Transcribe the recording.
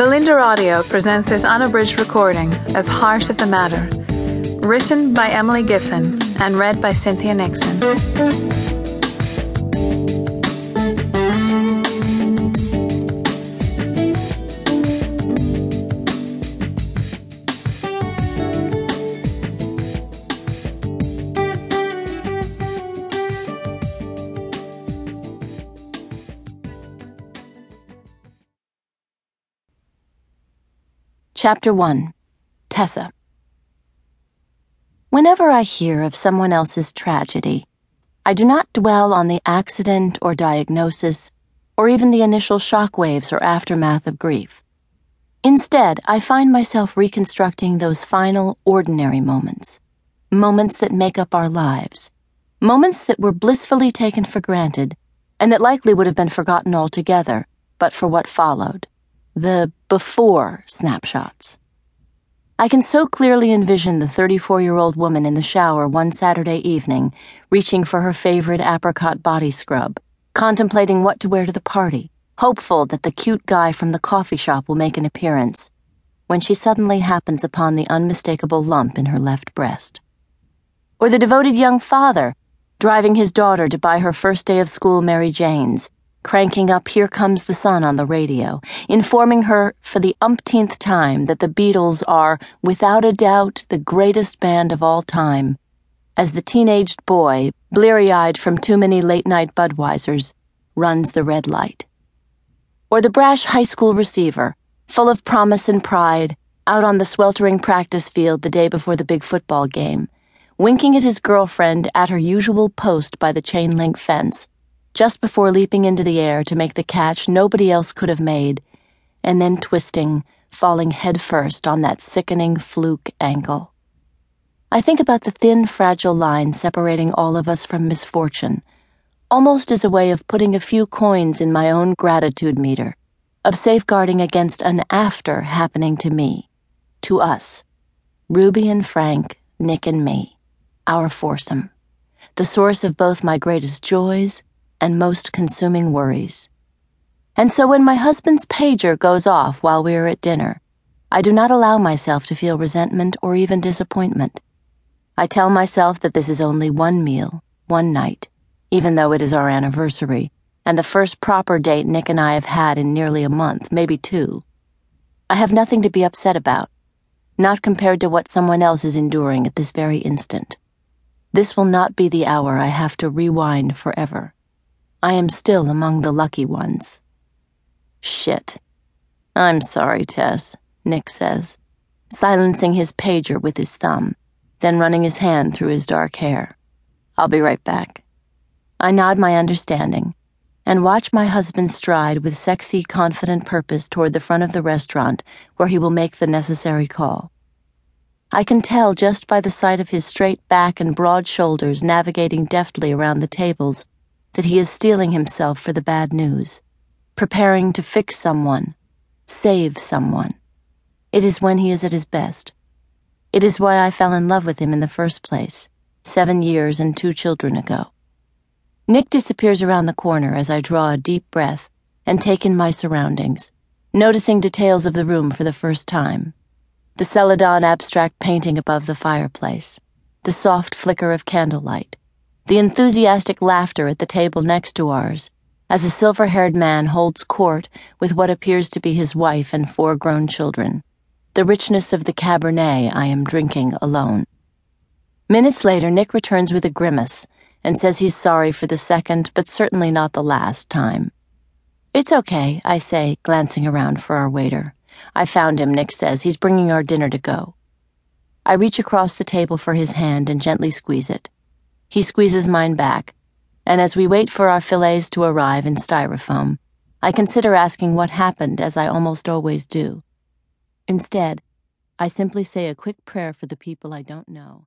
Bolinda Audio presents this unabridged recording of Heart of the Matter, written by Emily Giffin and read by Cynthia Nixon. Chapter 1 Tessa Whenever I hear of someone else's tragedy, I do not dwell on the accident or diagnosis, or even the initial shock waves or aftermath of grief. Instead, I find myself reconstructing those final, ordinary moments. Moments that make up our lives. Moments that were blissfully taken for granted, and that likely would have been forgotten altogether, but for what followed the before snapshots. I can so clearly envision the 34 year old woman in the shower one Saturday evening, reaching for her favorite apricot body scrub, contemplating what to wear to the party, hopeful that the cute guy from the coffee shop will make an appearance, when she suddenly happens upon the unmistakable lump in her left breast. Or the devoted young father, driving his daughter to buy her first day of school Mary Jane's cranking up Here Comes the Sun on the radio, informing her for the umpteenth time that the Beatles are, without a doubt, the greatest band of all time, as the teenaged boy, bleary eyed from too many late night Budweisers, runs the red light. Or the brash high school receiver, full of promise and pride, out on the sweltering practice field the day before the big football game, winking at his girlfriend at her usual post by the chain link fence just before leaping into the air to make the catch nobody else could have made, and then twisting, falling headfirst on that sickening fluke ankle. I think about the thin, fragile line separating all of us from misfortune, almost as a way of putting a few coins in my own gratitude meter, of safeguarding against an after happening to me, to us, Ruby and Frank, Nick and me, our foursome, the source of both my greatest joys and most consuming worries. And so when my husband's pager goes off while we are at dinner, I do not allow myself to feel resentment or even disappointment. I tell myself that this is only one meal, one night, even though it is our anniversary, and the first proper date Nick and I have had in nearly a month, maybe two. I have nothing to be upset about, not compared to what someone else is enduring at this very instant. This will not be the hour I have to rewind forever. I am still among the lucky ones. Shit. I'm sorry, Tess, Nick says, silencing his pager with his thumb, then running his hand through his dark hair. I'll be right back. I nod my understanding and watch my husband stride with sexy, confident purpose toward the front of the restaurant where he will make the necessary call. I can tell just by the sight of his straight back and broad shoulders navigating deftly around the tables that he is steeling himself for the bad news, preparing to fix someone, save someone. It is when he is at his best. It is why I fell in love with him in the first place, seven years and two children ago. Nick disappears around the corner as I draw a deep breath and take in my surroundings, noticing details of the room for the first time. The Celadon abstract painting above the fireplace, the soft flicker of candlelight, the enthusiastic laughter at the table next to ours, as a silver haired man holds court with what appears to be his wife and four grown children, the richness of the Cabernet I am drinking alone. Minutes later, Nick returns with a grimace and says he's sorry for the second, but certainly not the last time. It's okay, I say, glancing around for our waiter. I found him, Nick says. He's bringing our dinner to go. I reach across the table for his hand and gently squeeze it. He squeezes mine back, and as we wait for our fillets to arrive in styrofoam, I consider asking what happened as I almost always do. Instead, I simply say a quick prayer for the people I don't know.